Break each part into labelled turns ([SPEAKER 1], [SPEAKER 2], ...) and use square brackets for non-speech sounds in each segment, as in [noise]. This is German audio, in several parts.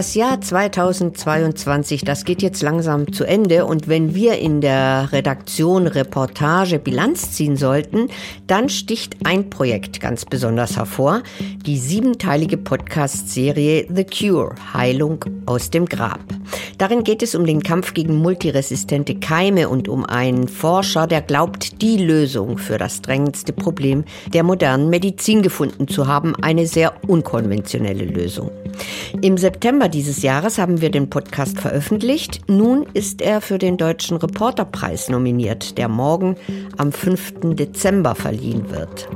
[SPEAKER 1] Das Jahr 2022, das geht jetzt langsam zu Ende und wenn wir in der Redaktion Reportage Bilanz ziehen sollten, dann sticht ein Projekt ganz besonders hervor, die siebenteilige Podcast-Serie The Cure, Heilung aus dem Grab. Darin geht es um den Kampf gegen multiresistente Keime und um einen Forscher, der glaubt, die Lösung für das drängendste Problem der modernen Medizin gefunden zu haben, eine sehr unkonventionelle Lösung. Im September dieses Jahres haben wir den Podcast veröffentlicht. Nun ist er für den Deutschen Reporterpreis nominiert, der morgen am 5. Dezember verliehen wird.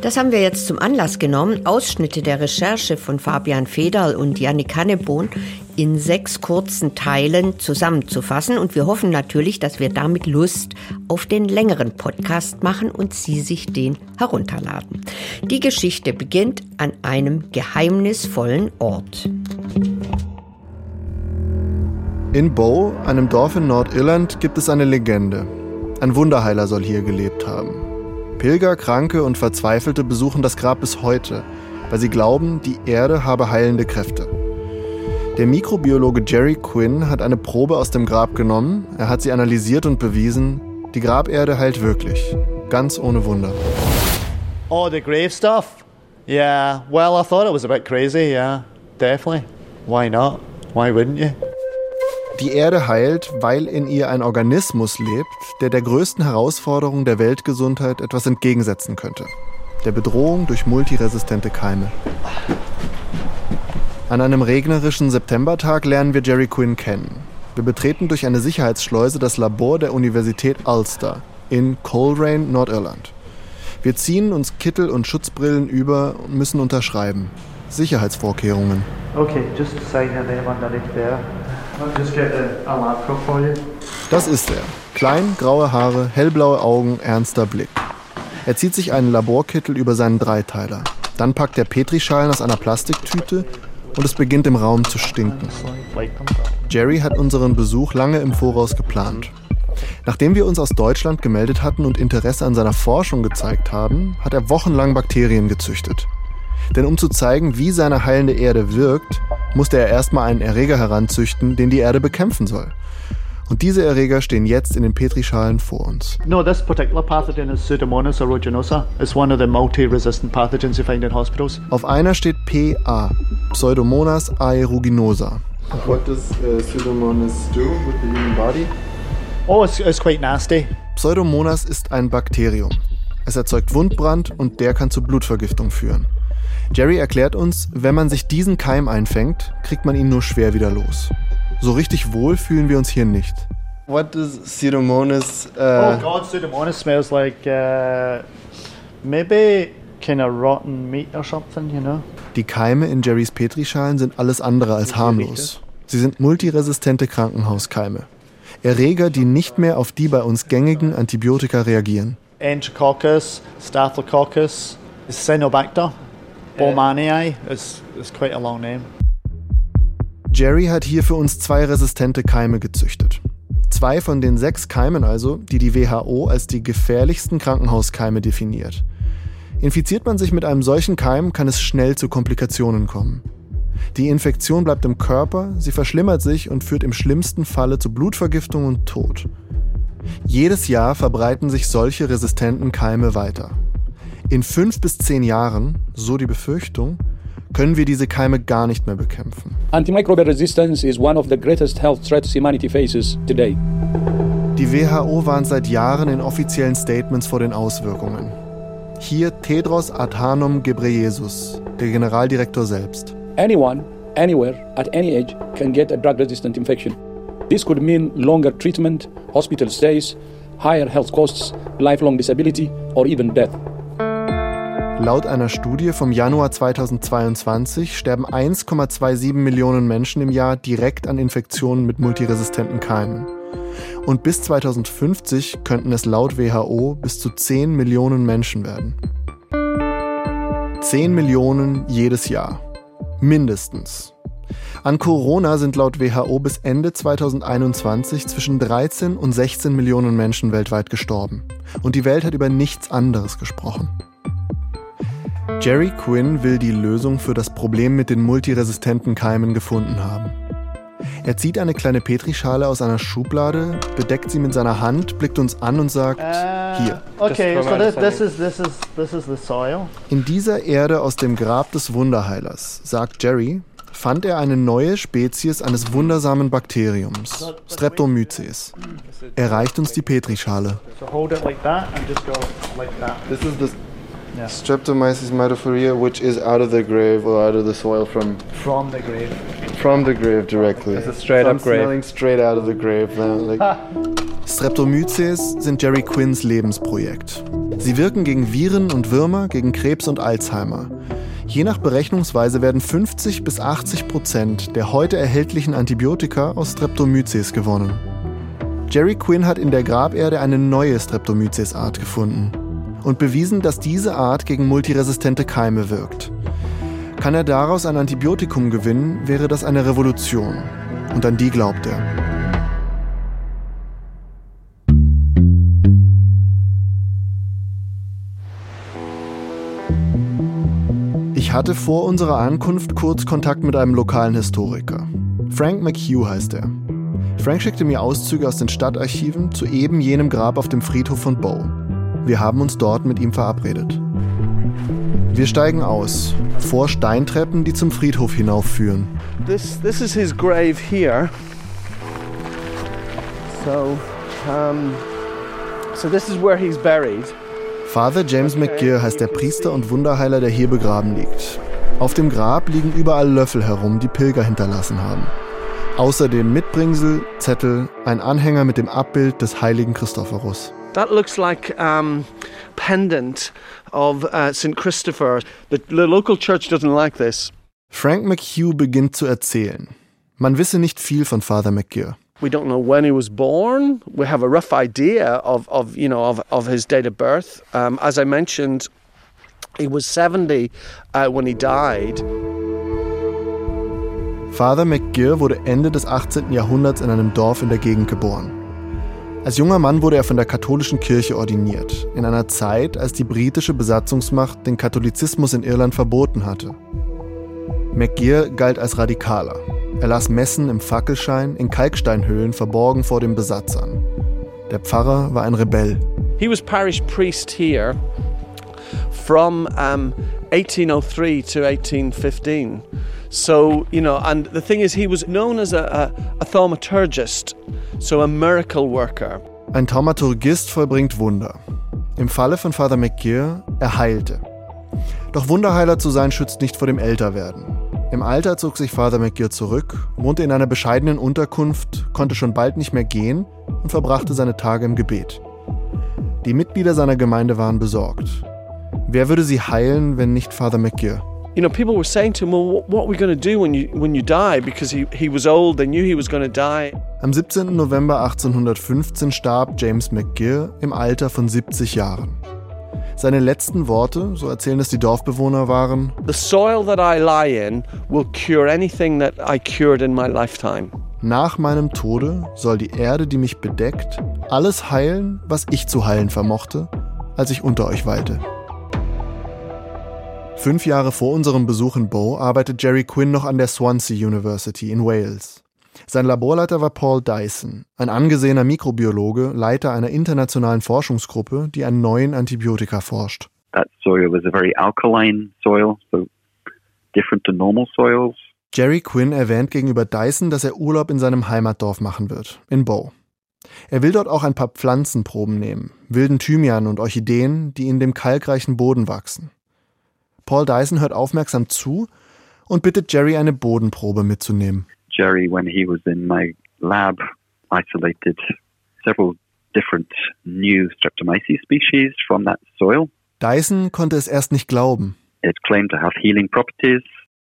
[SPEAKER 1] Das haben wir jetzt zum Anlass genommen, Ausschnitte der Recherche von Fabian Federl und Yannick Hannebohn in sechs kurzen Teilen zusammenzufassen. Und wir hoffen natürlich, dass wir damit Lust auf den längeren Podcast machen und Sie sich den herunterladen. Die Geschichte beginnt an einem geheimnisvollen Ort.
[SPEAKER 2] In Bow, einem Dorf in Nordirland, gibt es eine Legende. Ein Wunderheiler soll hier gelebt haben. Pilger, Kranke und Verzweifelte besuchen das Grab bis heute, weil sie glauben, die Erde habe heilende Kräfte. Der Mikrobiologe Jerry Quinn hat eine Probe aus dem Grab genommen, er hat sie analysiert und bewiesen, die Graberde heilt wirklich, ganz ohne Wunder.
[SPEAKER 3] Oh, the grave stuff? Yeah, well, I thought it was a bit crazy, yeah, definitely. Why not? Why wouldn't you?
[SPEAKER 2] Die Erde heilt, weil in ihr ein Organismus lebt, der der größten Herausforderung der Weltgesundheit etwas entgegensetzen könnte. Der Bedrohung durch multiresistente Keime. An einem regnerischen Septembertag lernen wir Jerry Quinn kennen. Wir betreten durch eine Sicherheitsschleuse das Labor der Universität Ulster in Coleraine, Nordirland. Wir ziehen uns Kittel und Schutzbrillen über und müssen unterschreiben. Sicherheitsvorkehrungen.
[SPEAKER 4] Okay, just sign your name underneath there. I'll just get a, a laptop for you.
[SPEAKER 2] Das ist er. Klein, graue Haare, hellblaue Augen, ernster Blick. Er zieht sich einen Laborkittel über seinen Dreiteiler. Dann packt er Petrischalen aus einer Plastiktüte und es beginnt im Raum zu stinken. Jerry hat unseren Besuch lange im Voraus geplant. Nachdem wir uns aus Deutschland gemeldet hatten und Interesse an seiner Forschung gezeigt haben, hat er wochenlang Bakterien gezüchtet. Denn um zu zeigen, wie seine heilende Erde wirkt, musste er erstmal einen Erreger heranzüchten, den die Erde bekämpfen soll. Und diese Erreger stehen jetzt in den Petrischalen vor uns.
[SPEAKER 3] No, this particular pathogen is Pseudomonas aeruginosa. It's one of the multi-resistant pathogens you find in hospitals.
[SPEAKER 2] Auf einer steht PA, Pseudomonas aeruginosa.
[SPEAKER 5] What does uh, Pseudomonas do with the human body?
[SPEAKER 3] Oh, it's, it's quite nasty.
[SPEAKER 2] Pseudomonas ist ein Bakterium. Es erzeugt Wundbrand und der kann zu Blutvergiftung führen. Jerry erklärt uns, wenn man sich diesen Keim einfängt, kriegt man ihn nur schwer wieder los. So richtig wohl fühlen wir uns hier nicht.
[SPEAKER 5] What does Pseudomonas? Uh,
[SPEAKER 3] oh God, Pseudomonas smells like uh, maybe kind of rotten meat or something, you know.
[SPEAKER 2] Die Keime in Jerrys Petrischalen sind alles andere als harmlos. Sie sind multiresistente Krankenhauskeime. Erreger, die nicht mehr auf die bei uns gängigen Antibiotika reagieren.
[SPEAKER 3] Enterococcus, Staphylococcus, Cyanobacter, Baumannii is, is quite a long name.
[SPEAKER 2] Jerry hat hier für uns zwei resistente Keime gezüchtet. Zwei von den sechs Keimen also, die die WHO als die gefährlichsten Krankenhauskeime definiert. Infiziert man sich mit einem solchen Keim, kann es schnell zu Komplikationen kommen. Die Infektion bleibt im Körper, sie verschlimmert sich und führt im schlimmsten Falle zu Blutvergiftung und Tod. Jedes Jahr verbreiten sich solche resistenten Keime weiter. In fünf bis zehn Jahren, so die Befürchtung, können wir diese Keime gar nicht mehr bekämpfen.
[SPEAKER 6] Antimicrobial resistance is one of the greatest health threats humanity faces today.
[SPEAKER 2] Die WHO warnt seit Jahren in offiziellen Statements vor den Auswirkungen. Hier Tedros Adhanom Ghebreyesus, der Generaldirektor selbst.
[SPEAKER 6] Anyone, anywhere, at any age can get a drug-resistant infection. This could mean longer treatment, hospital stays, higher health costs, lifelong disability or even death.
[SPEAKER 2] Laut einer Studie vom Januar 2022 sterben 1,27 Millionen Menschen im Jahr direkt an Infektionen mit multiresistenten Keimen. Und bis 2050 könnten es laut WHO bis zu 10 Millionen Menschen werden. 10 Millionen jedes Jahr. Mindestens. An Corona sind laut WHO bis Ende 2021 zwischen 13 und 16 Millionen Menschen weltweit gestorben. Und die Welt hat über nichts anderes gesprochen. Jerry Quinn will die Lösung für das Problem mit den multiresistenten Keimen gefunden haben. Er zieht eine kleine Petrischale aus einer Schublade, bedeckt sie mit seiner Hand, blickt uns an und sagt, hier.
[SPEAKER 3] Okay, so this, this is this is this is the soil.
[SPEAKER 2] In dieser Erde aus dem Grab des Wunderheilers, sagt Jerry, fand er eine neue Spezies eines wundersamen Bakteriums, Streptomyces. Er reicht uns die Petrischale.
[SPEAKER 3] So hold it like that and just go like that.
[SPEAKER 5] This is the Streptomyces mitophoriae, which is out of the grave or out of the soil from
[SPEAKER 3] From the grave.
[SPEAKER 5] from the grave directly.
[SPEAKER 7] It's a straight
[SPEAKER 5] so
[SPEAKER 7] up
[SPEAKER 5] I'm
[SPEAKER 7] grave.
[SPEAKER 5] smelling straight out of the grave. Like,
[SPEAKER 2] Streptomyces sind Jerry Quinns Lebensprojekt. Sie wirken gegen Viren und Würmer, gegen Krebs und Alzheimer. Je nach Berechnungsweise werden 50 bis 80 Prozent der heute erhältlichen Antibiotika aus Streptomyces gewonnen. Jerry Quinn hat in der Graberde eine neue Streptomyces-Art gefunden und bewiesen, dass diese Art gegen multiresistente Keime wirkt. Kann er daraus ein Antibiotikum gewinnen, wäre das eine Revolution. Und an die glaubt er. Ich hatte vor unserer Ankunft kurz Kontakt mit einem lokalen Historiker. Frank McHugh heißt er. Frank schickte mir Auszüge aus den Stadtarchiven zu eben jenem Grab auf dem Friedhof von Bow. Wir haben uns dort mit ihm verabredet. Wir steigen aus, vor Steintreppen, die zum Friedhof hinaufführen.
[SPEAKER 7] This this is his grave here. So, um, so this is where he's buried.
[SPEAKER 2] Father James McGear heißt der Priester und Wunderheiler, der hier begraben liegt. Auf dem Grab liegen überall Löffel herum, die Pilger hinterlassen haben. Außerdem Mitbringsel, Zettel, ein Anhänger mit dem Abbild des heiligen Christophorus.
[SPEAKER 7] That looks like um, pendant of uh, St. Christopher. The, the local church doesn't like this.
[SPEAKER 2] Frank McHugh beginnt zu erzählen. Man wisse nicht viel von Father McGear.
[SPEAKER 7] We don't know when he was born. We have a rough idea of, of you know of, of his date of birth. Um, as I mentioned, he was 70 uh, when he died.
[SPEAKER 2] Father McGear wurde Ende des 18. Jahrhunderts in einem Dorf in der Gegend geboren. Als junger Mann wurde er von der katholischen Kirche ordiniert, in einer Zeit, als die britische Besatzungsmacht den Katholizismus in Irland verboten hatte. McGear galt als Radikaler. Er las Messen im Fackelschein in Kalksteinhöhlen verborgen vor den Besatzern. Der Pfarrer war ein Rebell.
[SPEAKER 7] He was parish priest here from um, 1803 to 1815. So, you know, and the thing is, he was known as a, a, a thaumaturgist, so a miracle worker.
[SPEAKER 2] Ein Taumaturgist vollbringt Wunder. Im Falle von Father McGear, er heilte. Doch Wunderheiler zu sein schützt nicht vor dem Älterwerden. Im Alter zog sich Father McGear zurück, wohnte in einer bescheidenen Unterkunft, konnte schon bald nicht mehr gehen und verbrachte seine Tage im Gebet. Die Mitglieder seiner Gemeinde waren besorgt. Wer würde sie heilen, wenn nicht Father McGear?
[SPEAKER 7] You know, people were saying to him, "Well, what are we going to do when you when you die?" Because he, he was old, they knew he was going to die.
[SPEAKER 2] Am 17. November 1815 starb James McGear im Alter von 70 Jahren. Seine letzten Worte, so erzählen es die Dorfbewohner, waren:
[SPEAKER 7] The soil that I lie in will cure anything that I cured in my lifetime.
[SPEAKER 2] Nach meinem Tode soll die Erde, die mich bedeckt, alles heilen, was ich zu heilen vermochte, als ich unter euch weilte. Fünf Jahre vor unserem Besuch in Bow arbeitet Jerry Quinn noch an der Swansea University in Wales. Sein Laborleiter war Paul Dyson, ein angesehener Mikrobiologe, Leiter einer internationalen Forschungsgruppe, die an neuen Antibiotika forscht.
[SPEAKER 8] That soil was a very alkaline soil, so different to normal soils.
[SPEAKER 2] Jerry Quinn erwähnt gegenüber Dyson, dass er Urlaub in seinem Heimatdorf machen wird, in Bow. Er will dort auch ein paar Pflanzenproben nehmen, wilden Thymian und Orchideen, die in dem kalkreichen Boden wachsen. Paul Dyson hört aufmerksam zu und bittet Jerry eine Bodenprobe mitzunehmen.
[SPEAKER 8] Jerry, when he was in my lab, isolated several different new Streptomyces species from that soil.
[SPEAKER 2] Dyson konnte es erst nicht glauben.
[SPEAKER 8] It claimed to have healing properties.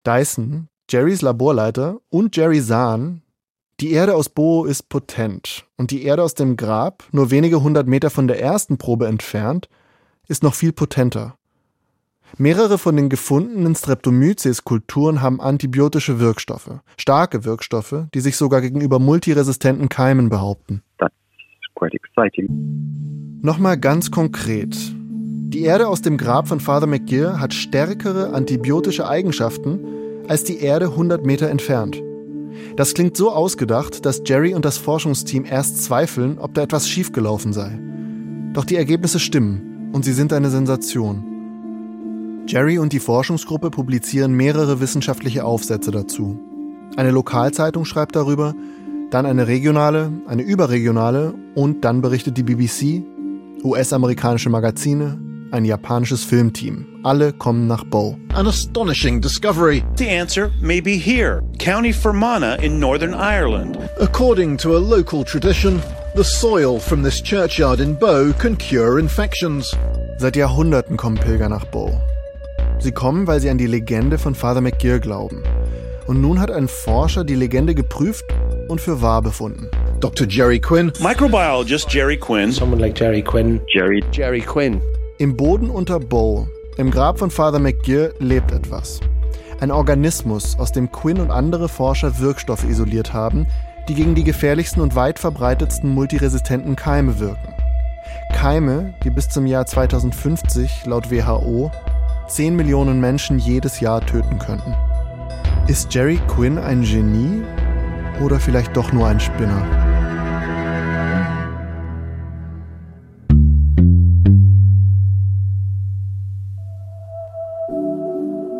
[SPEAKER 2] Dyson, Jerrys Laborleiter und Jerry sahen, die Erde aus Bo ist potent und die Erde aus dem Grab, nur wenige hundert Meter von der ersten Probe entfernt, ist noch viel potenter. Mehrere von den gefundenen Streptomyces-Kulturen haben antibiotische Wirkstoffe, starke Wirkstoffe, die sich sogar gegenüber multiresistenten Keimen behaupten. Nochmal ganz konkret. Die Erde aus dem Grab von Father McGear hat stärkere antibiotische Eigenschaften als die Erde 100 Meter entfernt. Das klingt so ausgedacht, dass Jerry und das Forschungsteam erst zweifeln, ob da etwas schiefgelaufen sei. Doch die Ergebnisse stimmen und sie sind eine Sensation. Jerry und die Forschungsgruppe publizieren mehrere wissenschaftliche Aufsätze dazu. Eine Lokalzeitung schreibt darüber, dann eine regionale, eine überregionale und dann berichtet die BBC, US-amerikanische Magazine, ein japanisches Filmteam. Alle kommen nach Bow.
[SPEAKER 9] An astonishing discovery.
[SPEAKER 10] The answer may be here, County Fermanagh in Northern Ireland.
[SPEAKER 9] According to a local tradition, the soil from this churchyard in Bow can cure infections.
[SPEAKER 2] Seit Jahrhunderten kommen Pilger nach Bow. Sie kommen, weil sie an die Legende von Father McGear glauben. Und nun hat ein Forscher die Legende geprüft und für wahr befunden.
[SPEAKER 9] Dr. Jerry Quinn.
[SPEAKER 10] Microbiologist Jerry Quinn.
[SPEAKER 6] Someone like Jerry Quinn.
[SPEAKER 8] Jerry.
[SPEAKER 7] Jerry Quinn.
[SPEAKER 2] Im Boden unter Bow, im Grab von Father McGear, lebt etwas. Ein Organismus, aus dem Quinn und andere Forscher Wirkstoffe isoliert haben, die gegen die gefährlichsten und weit verbreitetsten multiresistenten Keime wirken. Keime, die bis zum Jahr 2050 laut WHO 10 Millionen Menschen jedes Jahr töten könnten. Ist Jerry Quinn ein Genie oder vielleicht doch nur ein Spinner?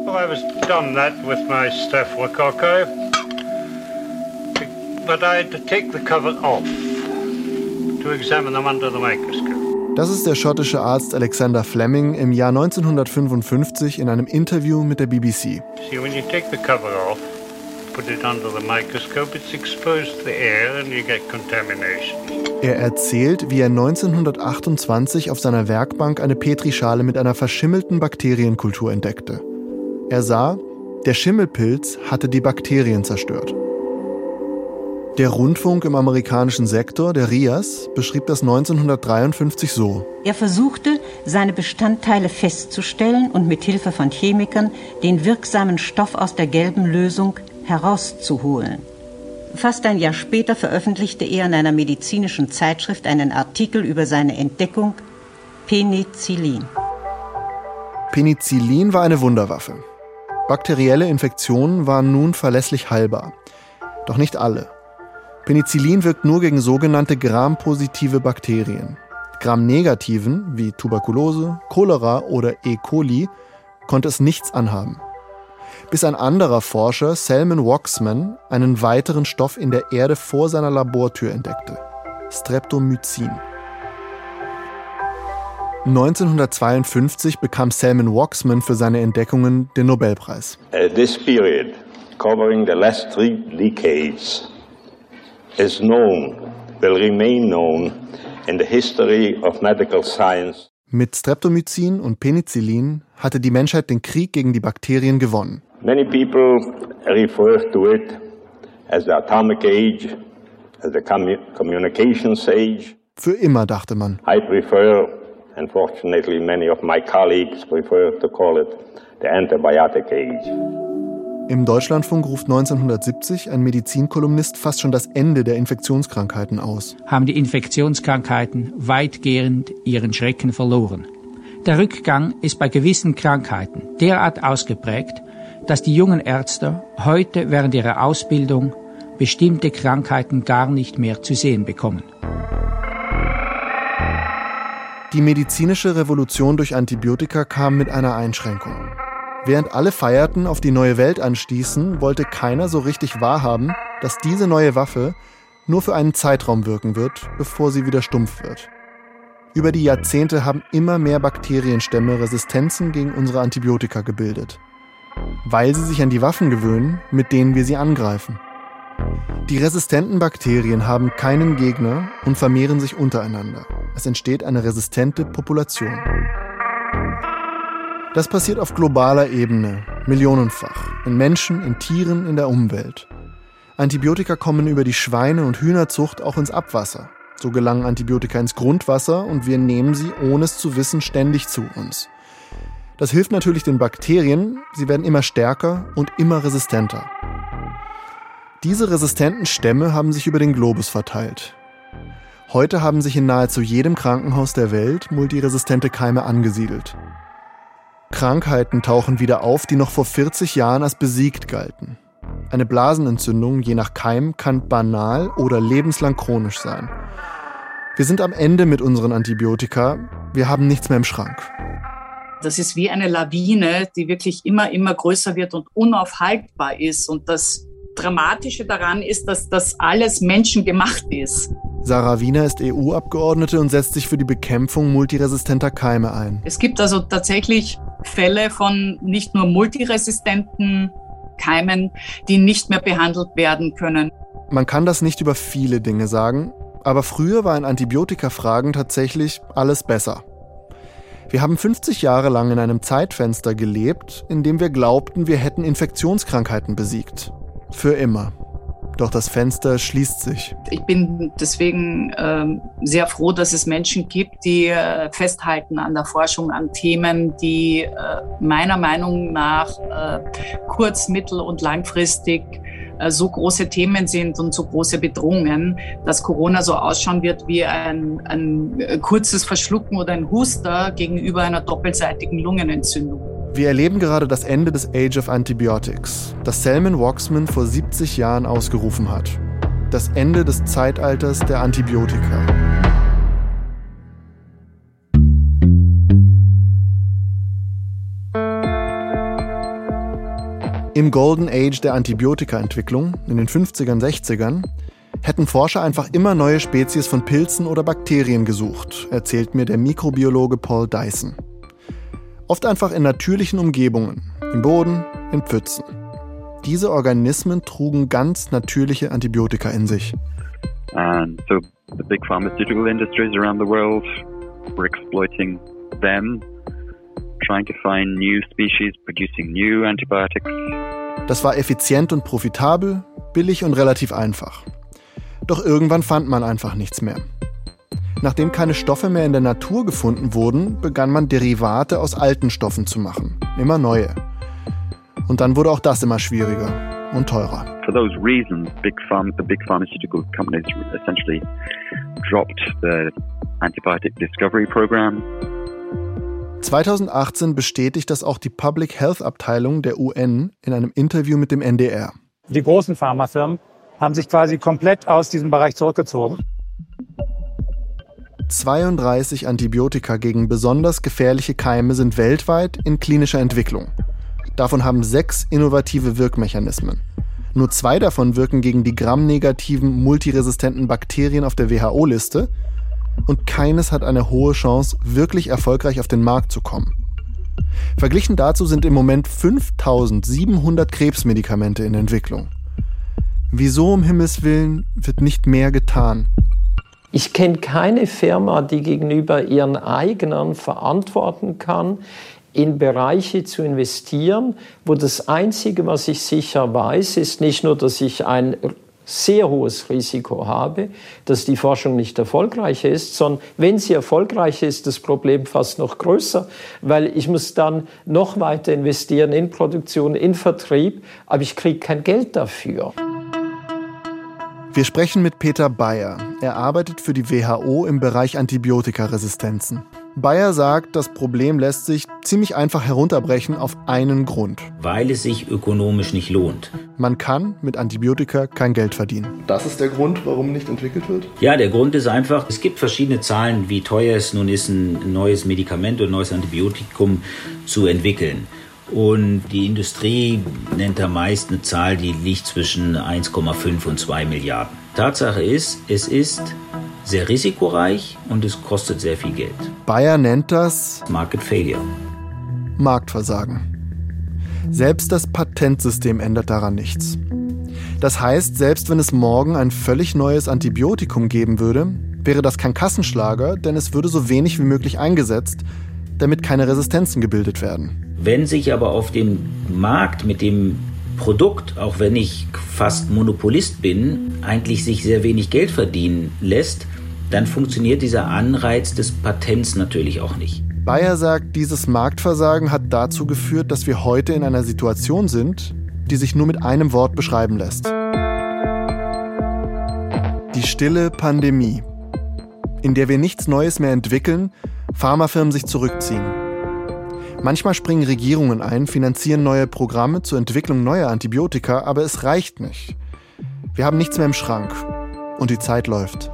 [SPEAKER 11] Well, I was done that with my staphylococci, but I had to take the cover off to examine them under the microscope.
[SPEAKER 2] Das ist der schottische Arzt Alexander Fleming im Jahr 1955 in einem Interview mit der BBC.
[SPEAKER 11] See, when you take the cover off, put it under the microscope, it's exposed to the air and you get contamination.
[SPEAKER 2] Er erzählt, wie er 1928 auf seiner Werkbank eine Petrischale mit einer verschimmelten Bakterienkultur entdeckte. Er sah, der Schimmelpilz hatte die Bakterien zerstört. Der Rundfunk im amerikanischen Sektor, der RIAS, beschrieb das 1953 so.
[SPEAKER 12] Er versuchte, seine Bestandteile festzustellen und mit Hilfe von Chemikern den wirksamen Stoff aus der gelben Lösung herauszuholen. Fast ein Jahr später veröffentlichte er in einer medizinischen Zeitschrift einen Artikel über seine Entdeckung Penicillin.
[SPEAKER 2] Penicillin war eine Wunderwaffe. Bakterielle Infektionen waren nun verlässlich heilbar. Doch nicht alle. Penicillin wirkt nur gegen sogenannte Gram-positive Bakterien. Gram-negativen, wie Tuberkulose, Cholera oder E. coli, konnte es nichts anhaben. Bis ein anderer Forscher, Salman Waxman, einen weiteren Stoff in der Erde vor seiner Labortür entdeckte. Streptomycin. 1952 bekam Salman Waxman für seine Entdeckungen den Nobelpreis.
[SPEAKER 13] Uh, this period, covering the last three decades, is known, will remain known in the history of medical science.
[SPEAKER 2] Mit Streptomycin und Penicillin hatte die Menschheit den Krieg gegen die Bakterien gewonnen.
[SPEAKER 13] Many people refer to it as the atomic age, as the commu communications age.
[SPEAKER 2] Für immer, dachte man.
[SPEAKER 13] I prefer, unfortunately many of my colleagues prefer to call it the antibiotic age.
[SPEAKER 2] Im Deutschlandfunk ruft 1970 ein Medizinkolumnist fast schon das Ende der Infektionskrankheiten aus.
[SPEAKER 14] Haben die Infektionskrankheiten weitgehend ihren Schrecken verloren. Der Rückgang ist bei gewissen Krankheiten derart ausgeprägt, dass die jungen Ärzte heute während ihrer Ausbildung bestimmte Krankheiten gar nicht mehr zu sehen bekommen.
[SPEAKER 2] Die medizinische Revolution durch Antibiotika kam mit einer Einschränkung. Während alle feierten, auf die neue Welt anstießen, wollte keiner so richtig wahrhaben, dass diese neue Waffe nur für einen Zeitraum wirken wird, bevor sie wieder stumpf wird. Über die Jahrzehnte haben immer mehr Bakterienstämme Resistenzen gegen unsere Antibiotika gebildet, weil sie sich an die Waffen gewöhnen, mit denen wir sie angreifen. Die resistenten Bakterien haben keinen Gegner und vermehren sich untereinander. Es entsteht eine resistente Population. Das passiert auf globaler Ebene, millionenfach, in Menschen, in Tieren, in der Umwelt. Antibiotika kommen über die Schweine- und Hühnerzucht auch ins Abwasser. So gelangen Antibiotika ins Grundwasser und wir nehmen sie, ohne es zu wissen, ständig zu uns. Das hilft natürlich den Bakterien, sie werden immer stärker und immer resistenter. Diese resistenten Stämme haben sich über den Globus verteilt. Heute haben sich in nahezu jedem Krankenhaus der Welt multiresistente Keime angesiedelt. Krankheiten tauchen wieder auf, die noch vor 40 Jahren als besiegt galten. Eine Blasenentzündung, je nach Keim, kann banal oder lebenslang chronisch sein. Wir sind am Ende mit unseren Antibiotika. Wir haben nichts mehr im Schrank.
[SPEAKER 15] Das ist wie eine Lawine, die wirklich immer, immer größer wird und unaufhaltbar ist. Und das Dramatische daran ist, dass das alles menschengemacht ist.
[SPEAKER 2] Sarah Wiener ist EU-Abgeordnete und setzt sich für die Bekämpfung multiresistenter Keime ein.
[SPEAKER 15] Es gibt also tatsächlich Fälle von nicht nur multiresistenten Keimen, die nicht mehr behandelt werden können.
[SPEAKER 2] Man kann das nicht über viele Dinge sagen, aber früher war in Antibiotika-Fragen tatsächlich alles besser. Wir haben 50 Jahre lang in einem Zeitfenster gelebt, in dem wir glaubten, wir hätten Infektionskrankheiten besiegt. Für immer. Doch das Fenster schließt sich.
[SPEAKER 15] Ich bin deswegen äh, sehr froh, dass es Menschen gibt, die äh, festhalten an der Forschung, an Themen, die äh, meiner Meinung nach äh, kurz-, mittel- und langfristig so große Themen sind und so große Bedrohungen, dass Corona so ausschauen wird wie ein, ein äh, kurzes Verschlucken oder ein Huster gegenüber einer doppelseitigen Lungenentzündung.
[SPEAKER 2] Wir erleben gerade das Ende des Age of Antibiotics, das Salman Waxman vor 70 Jahren ausgerufen hat. Das Ende des Zeitalters der Antibiotika. Im Golden Age der Antibiotikaentwicklung in den 50ern, 60ern hätten Forscher einfach immer neue Spezies von Pilzen oder Bakterien gesucht, erzählt mir der Mikrobiologe Paul Dyson. Oft einfach in natürlichen Umgebungen, im Boden, in Pfützen. Diese Organismen trugen ganz natürliche Antibiotika in sich.
[SPEAKER 8] And so the big pharmaceutical industries around the world were exploiting them, trying to find new species producing new antibiotics.
[SPEAKER 2] Das war effizient und profitabel, billig und relativ einfach. Doch irgendwann fand man einfach nichts mehr. Nachdem keine Stoffe mehr in der Natur gefunden wurden, begann man Derivate aus alten Stoffen zu machen. Immer neue. Und dann wurde auch das immer schwieriger und teurer.
[SPEAKER 8] For those reasons, big pharma, the big pharmaceutical companies essentially dropped the antibiotic discovery program.
[SPEAKER 2] 2018 bestätigt das auch die Public Health Abteilung der UN in einem Interview mit dem NDR.
[SPEAKER 16] Die großen Pharmafirmen haben sich quasi komplett aus diesem Bereich zurückgezogen.
[SPEAKER 2] 32 Antibiotika gegen besonders gefährliche Keime sind weltweit in klinischer Entwicklung. Davon haben sechs innovative Wirkmechanismen. Nur zwei davon wirken gegen die gramnegativen multiresistenten Bakterien auf der WHO-Liste und keines hat eine hohe Chance, wirklich erfolgreich auf den Markt zu kommen. Verglichen dazu sind im Moment 5700 Krebsmedikamente in Entwicklung. Wieso um Himmels willen wird nicht mehr getan?
[SPEAKER 17] Ich kenne keine Firma, die gegenüber ihren Eignern verantworten kann, in Bereiche zu investieren, wo das Einzige, was ich sicher weiß, ist nicht nur, dass ich ein sehr hohes Risiko habe, dass die Forschung nicht erfolgreich ist, sondern wenn sie erfolgreich ist, das Problem fast noch größer, weil ich muss dann noch weiter investieren in Produktion, in Vertrieb, aber ich kriege kein Geld dafür.
[SPEAKER 2] Wir sprechen mit Peter Bayer. Er arbeitet für die WHO im Bereich Antibiotikaresistenzen. Bayer sagt, das Problem lässt sich ziemlich einfach herunterbrechen auf einen Grund.
[SPEAKER 18] Weil es sich ökonomisch nicht lohnt.
[SPEAKER 2] Man kann mit Antibiotika kein Geld verdienen.
[SPEAKER 5] Das ist der Grund, warum nicht entwickelt wird?
[SPEAKER 18] Ja, der Grund ist einfach, es gibt verschiedene Zahlen, wie teuer es nun ist, ein neues Medikament oder ein neues Antibiotikum zu entwickeln. Und die Industrie nennt da meist eine Zahl, die liegt zwischen 1,5 und 2 Milliarden. Tatsache ist, es ist sehr risikoreich und es kostet sehr viel Geld.
[SPEAKER 2] Bayer nennt das
[SPEAKER 18] Market Failure.
[SPEAKER 2] Marktversagen. Selbst das Patentsystem ändert daran nichts. Das heißt, selbst wenn es morgen ein völlig neues Antibiotikum geben würde, wäre das kein Kassenschlager, denn es würde so wenig wie möglich eingesetzt, damit keine Resistenzen gebildet werden.
[SPEAKER 18] Wenn sich aber auf dem Markt mit dem Produkt, auch wenn ich fast Monopolist bin, eigentlich sich sehr wenig Geld verdienen lässt, dann funktioniert dieser Anreiz des Patents natürlich auch nicht.
[SPEAKER 2] Bayer sagt, dieses Marktversagen hat dazu geführt, dass wir heute in einer Situation sind, die sich nur mit einem Wort beschreiben lässt. Die stille Pandemie. in der wir nichts Neues mehr entwickeln, Pharmafirmen sich zurückziehen. Manchmal springen Regierungen ein, finanzieren neue Programme zur Entwicklung neuer Antibiotika, aber es reicht nicht. Wir haben nichts mehr im Schrank und die Zeit läuft.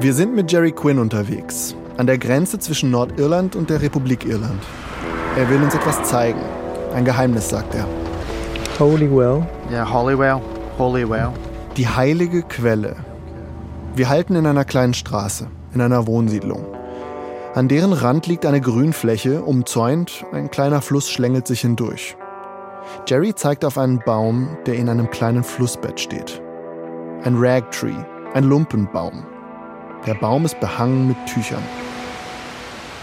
[SPEAKER 2] Wir sind mit Jerry Quinn unterwegs, an der Grenze zwischen Nordirland und der Republik Irland. Er will uns etwas zeigen. Ein Geheimnis, sagt er.
[SPEAKER 19] Holywell.
[SPEAKER 3] Yeah, Holywell. Holywell.
[SPEAKER 2] Die heilige Quelle. Wir halten in einer kleinen Straße, in einer Wohnsiedlung. An deren Rand liegt eine Grünfläche, umzäunt, ein kleiner Fluss schlängelt sich hindurch. Jerry zeigt auf einen Baum, der in einem kleinen Flussbett steht. Ein Ragtree, ein Lumpenbaum. Der Baum ist behangen mit Tüchern.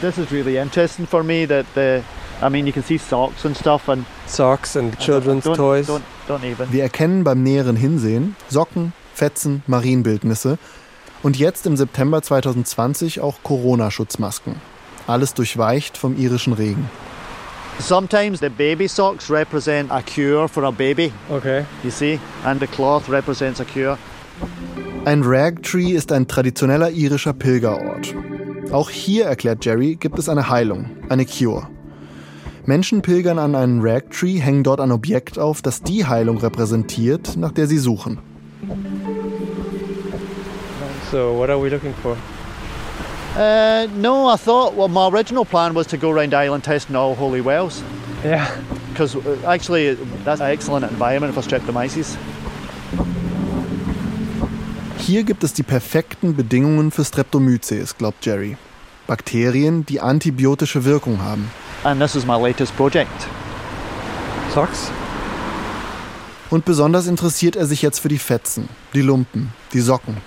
[SPEAKER 3] This is really interesting for me that the I mean you can see socks and stuff and
[SPEAKER 19] Socks and children's
[SPEAKER 3] don't,
[SPEAKER 19] toys.
[SPEAKER 3] Don't, don't even.
[SPEAKER 2] Wir erkennen beim näheren Hinsehen Socken, Fetzen, Marienbildnisse und jetzt im September 2020 auch Corona-Schutzmasken. Alles durchweicht vom irischen Regen.
[SPEAKER 3] Sometimes the baby socks represent a cure for a baby.
[SPEAKER 19] Okay.
[SPEAKER 3] You see? And the cloth represents a cure.
[SPEAKER 2] Ein Ragtree ist ein traditioneller irischer Pilgerort. Auch hier, erklärt Jerry, gibt es eine Heilung, eine Cure. Menschen pilgern an einen Ragtree, hängen dort ein Objekt auf, das die Heilung repräsentiert, nach der sie suchen.
[SPEAKER 19] So, what are we looking for?
[SPEAKER 3] Uh, no, I thought, well, my original plan was to go around Ireland testing all holy wells.
[SPEAKER 19] Yeah.
[SPEAKER 3] Because actually, that's an excellent environment for streptomyces.
[SPEAKER 2] Hier gibt es die perfekten Bedingungen für Streptomyces, glaubt Jerry. Bakterien, die antibiotische Wirkung haben.
[SPEAKER 3] And this is my latest project.
[SPEAKER 19] Socks?
[SPEAKER 2] Und besonders interessiert er sich jetzt für die Fetzen, die Lumpen, die Socken.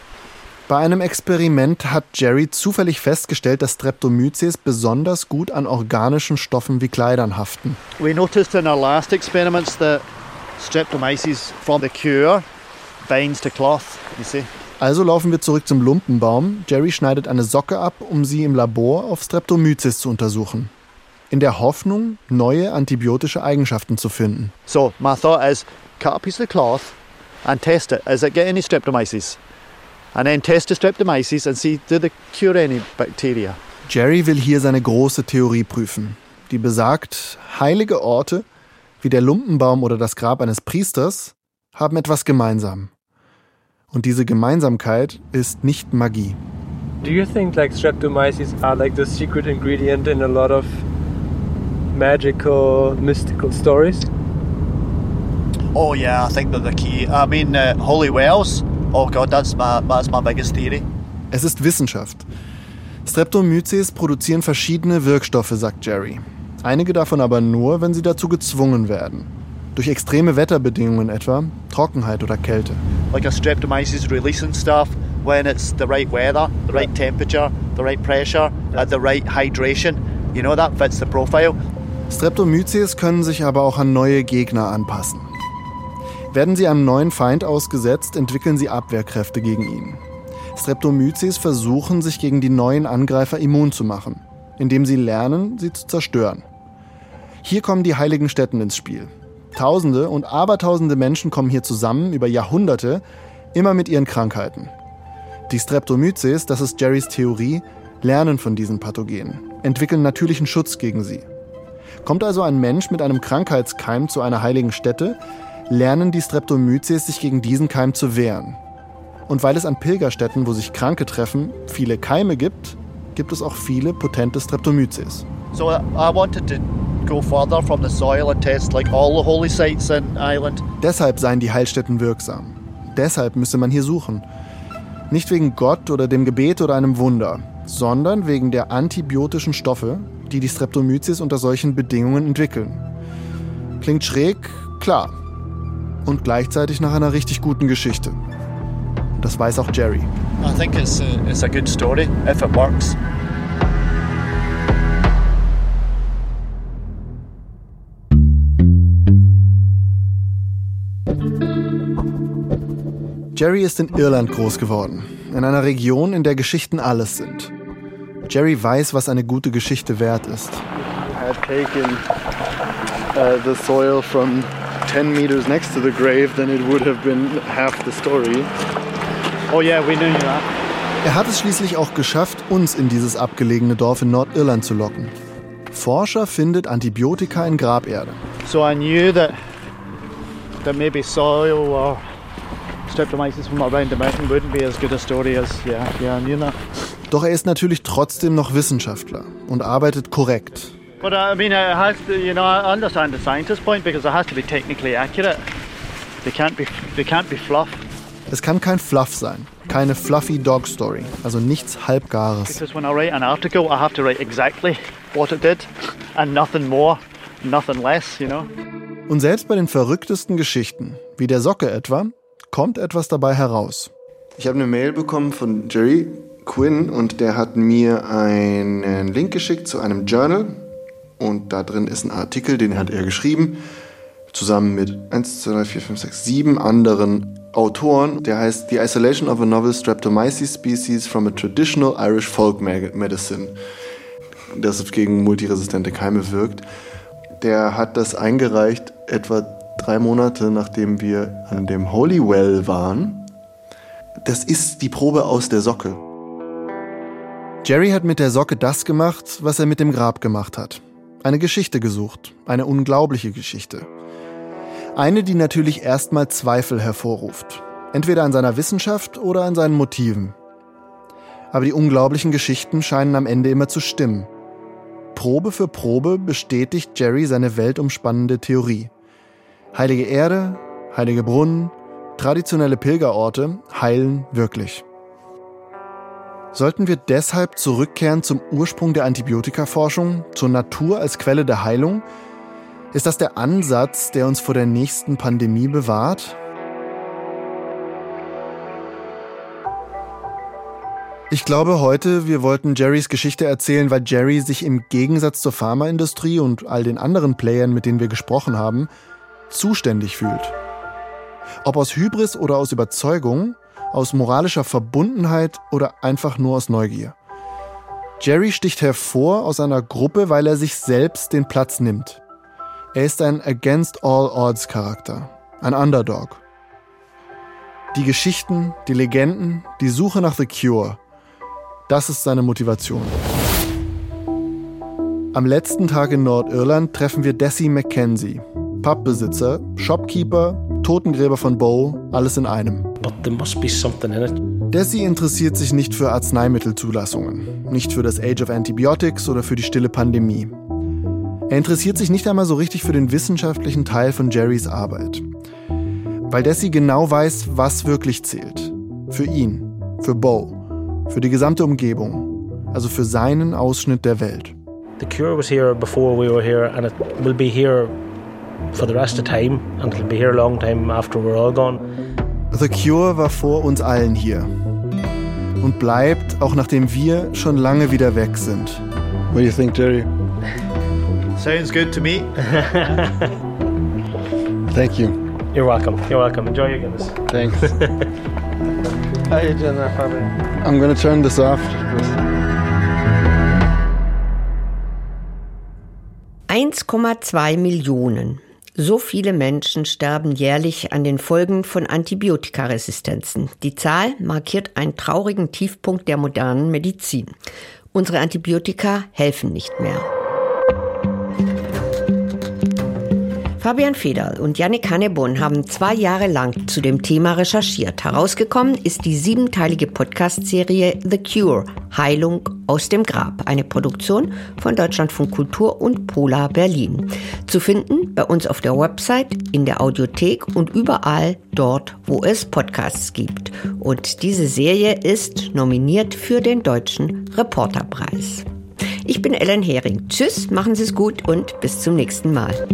[SPEAKER 2] Bei einem Experiment hat Jerry zufällig festgestellt, dass Streptomyces besonders gut an organischen Stoffen wie Kleidern haften.
[SPEAKER 3] We noticed in our last experiments that streptomyces from the cure binds to cloth, you see.
[SPEAKER 2] Also laufen wir zurück zum Lumpenbaum. Jerry schneidet eine Socke ab, um sie im Labor auf Streptomyces zu untersuchen. In der Hoffnung, neue antibiotische Eigenschaften zu finden.
[SPEAKER 3] So my thought is cut a piece of cloth and test it. Is it get any streptomyces? And then test the streptomyces and see do they cure any bacteria.
[SPEAKER 2] Jerry will hier seine große Theorie prüfen, die besagt, heilige Orte wie der Lumpenbaum oder das Grab eines Priesters haben etwas gemeinsam. Und diese Gemeinsamkeit ist nicht Magie.
[SPEAKER 19] Do you think like streptomyces are like the secret ingredient in a lot of magical, mystical stories?
[SPEAKER 3] Oh yeah, I think they're the key. I mean, uh, holy wells. Oh god, that's my that's my biggest theory.
[SPEAKER 2] Es ist Wissenschaft. Streptomyces produzieren verschiedene Wirkstoffe, sagt Jerry. Einige davon aber nur, wenn sie dazu gezwungen werden. Durch extreme Wetterbedingungen etwa, Trockenheit oder Kälte.
[SPEAKER 3] Like a streptomyces releasing stuff when it's the right weather, the right temperature, the right pressure, at the right hydration. You know that fits the profile.
[SPEAKER 2] Streptomyces können sich aber auch an neue Gegner anpassen. Werden sie einem neuen Feind ausgesetzt, entwickeln sie Abwehrkräfte gegen ihn. Streptomyces versuchen, sich gegen die neuen Angreifer immun zu machen, indem sie lernen, sie zu zerstören. Hier kommen die heiligen Stätten ins Spiel. Tausende und Abertausende Menschen kommen hier zusammen über Jahrhunderte, immer mit ihren Krankheiten. Die Streptomyces, das ist Jerrys Theorie, lernen von diesen Pathogenen, entwickeln natürlichen Schutz gegen sie. Kommt also ein Mensch mit einem Krankheitskeim zu einer heiligen Stätte, lernen die Streptomyces sich gegen diesen Keim zu wehren. Und weil es an Pilgerstätten, wo sich Kranke treffen, viele Keime gibt, gibt es auch viele potente Streptomyces.
[SPEAKER 3] So I wanted to go further from the soil and test like all the holy sites in Ireland.
[SPEAKER 2] Deshalb seien die Heilstätten wirksam. Deshalb müsse man hier suchen. Nicht wegen Gott oder dem Gebet oder einem Wunder, sondern wegen der antibiotischen Stoffe, die die Streptomyces unter solchen Bedingungen entwickeln. Klingt schräg, klar. Und gleichzeitig nach einer richtig guten Geschichte. Das weiß auch Jerry.
[SPEAKER 3] I think it's a, it's a good story if it works.
[SPEAKER 2] Jerry ist in Irland groß geworden, in einer Region, in der Geschichten alles sind. Jerry weiß, was eine gute Geschichte wert ist.
[SPEAKER 19] Taken
[SPEAKER 2] uh, the soil from 10 meters next to the grave, then it would have been half the story.
[SPEAKER 3] Oh yeah, we knew that.
[SPEAKER 2] Er hat es schließlich auch geschafft, uns in dieses abgelegene Dorf in Nordirland zu locken. Forscher findet Antibiotika in Graberde.
[SPEAKER 3] So I knew that that maybe soil or streptomyces from around the mountain wouldn't be as good a story as yeah, yeah, I knew that.
[SPEAKER 2] Doch er ist natürlich trotzdem noch Wissenschaftler und arbeitet korrekt.
[SPEAKER 3] But uh, I mean, it has to, you know, I understand the scientist's point because it has to be technically accurate. They can't be, they can't be fluff.
[SPEAKER 2] Es kann kein Fluff sein, keine fluffy dog story, also nichts halbgares.
[SPEAKER 3] Because when I write an article, I have to write exactly what it did and nothing more, nothing less, you know.
[SPEAKER 2] Und selbst bei den verrücktesten Geschichten, wie der Socke etwa, kommt etwas dabei heraus.
[SPEAKER 5] Ich habe eine Mail bekommen von Jerry Quinn und der hat mir einen Link geschickt zu einem Journal und da drin ist ein Artikel, den hat er geschrieben, zusammen mit 1, 2, 3, 4, 5, 6, 7 anderen Autoren. Der heißt The Isolation of a Novel Streptomyces Species from a Traditional Irish Folk Medicine, das gegen multiresistente Keime wirkt. Der hat das eingereicht etwa drei Monate nachdem wir an dem Holy Well waren. Das ist die Probe aus der Socke.
[SPEAKER 2] Jerry hat mit der Socke das gemacht, was er mit dem Grab gemacht hat. Eine Geschichte gesucht, eine unglaubliche Geschichte. Eine, die natürlich erstmal Zweifel hervorruft. Entweder an seiner Wissenschaft oder an seinen Motiven. Aber die unglaublichen Geschichten scheinen am Ende immer zu stimmen. Probe für Probe bestätigt Jerry seine weltumspannende Theorie. Heilige Erde, heilige Brunnen, traditionelle Pilgerorte heilen wirklich. Sollten wir deshalb zurückkehren zum Ursprung der Antibiotikaforschung, zur Natur als Quelle der Heilung? Ist das der Ansatz, der uns vor der nächsten Pandemie bewahrt? Ich glaube heute, wir wollten Jerrys Geschichte erzählen, weil Jerry sich im Gegensatz zur Pharmaindustrie und all den anderen Playern, mit denen wir gesprochen haben, zuständig fühlt. Ob aus Hybris oder aus Überzeugung, aus moralischer Verbundenheit oder einfach nur aus Neugier. Jerry sticht hervor aus einer Gruppe, weil er sich selbst den Platz nimmt. Er ist ein Against All Odds Charakter, ein Underdog. Die Geschichten, die Legenden, die Suche nach The Cure, das ist seine Motivation. Am letzten Tag in Nordirland treffen wir Desi McKenzie, Pubbesitzer, Shopkeeper, Totengräber von Bow, alles in einem.
[SPEAKER 20] In.
[SPEAKER 2] Desi interessiert sich nicht für Arzneimittelzulassungen, nicht für das Age of Antibiotics oder für die stille Pandemie. Er interessiert sich nicht einmal so richtig für den wissenschaftlichen Teil von Jerrys Arbeit. Weil Desi genau weiß, was wirklich zählt. Für ihn, für Bo, für die gesamte Umgebung, also für seinen Ausschnitt der Welt.
[SPEAKER 20] The cure was here before we were here, and it will be here for the rest of time, and it'll be here a long time after we're all gone.
[SPEAKER 2] The Cure war vor uns allen hier und bleibt, auch nachdem wir schon lange wieder weg sind.
[SPEAKER 5] What do you think, Jerry?
[SPEAKER 3] Sounds good to me. [laughs]
[SPEAKER 5] Thank you.
[SPEAKER 20] You're welcome. You're welcome. Enjoy your Guinness.
[SPEAKER 5] Thanks. [laughs]
[SPEAKER 19] How you doing there, Fabi?
[SPEAKER 5] I'm gonna turn this off.
[SPEAKER 1] 1,2 Millionen. So viele Menschen sterben jährlich an den Folgen von Antibiotikaresistenzen. Die Zahl markiert einen traurigen Tiefpunkt der modernen Medizin. Unsere Antibiotika helfen nicht mehr. Fabian Federl und Yannick Hannebon haben zwei Jahre lang zu dem Thema recherchiert. Herausgekommen ist die siebenteilige Podcast-Serie The Cure – Heilung aus dem Grab, eine Produktion von Deutschlandfunk Kultur und Polar Berlin. Zu finden bei uns auf der Website, in der Audiothek und überall dort, wo es Podcasts gibt. Und diese Serie ist nominiert für den Deutschen Reporterpreis. Ich bin Ellen Hering. Tschüss, machen Sie es gut und bis zum nächsten Mal.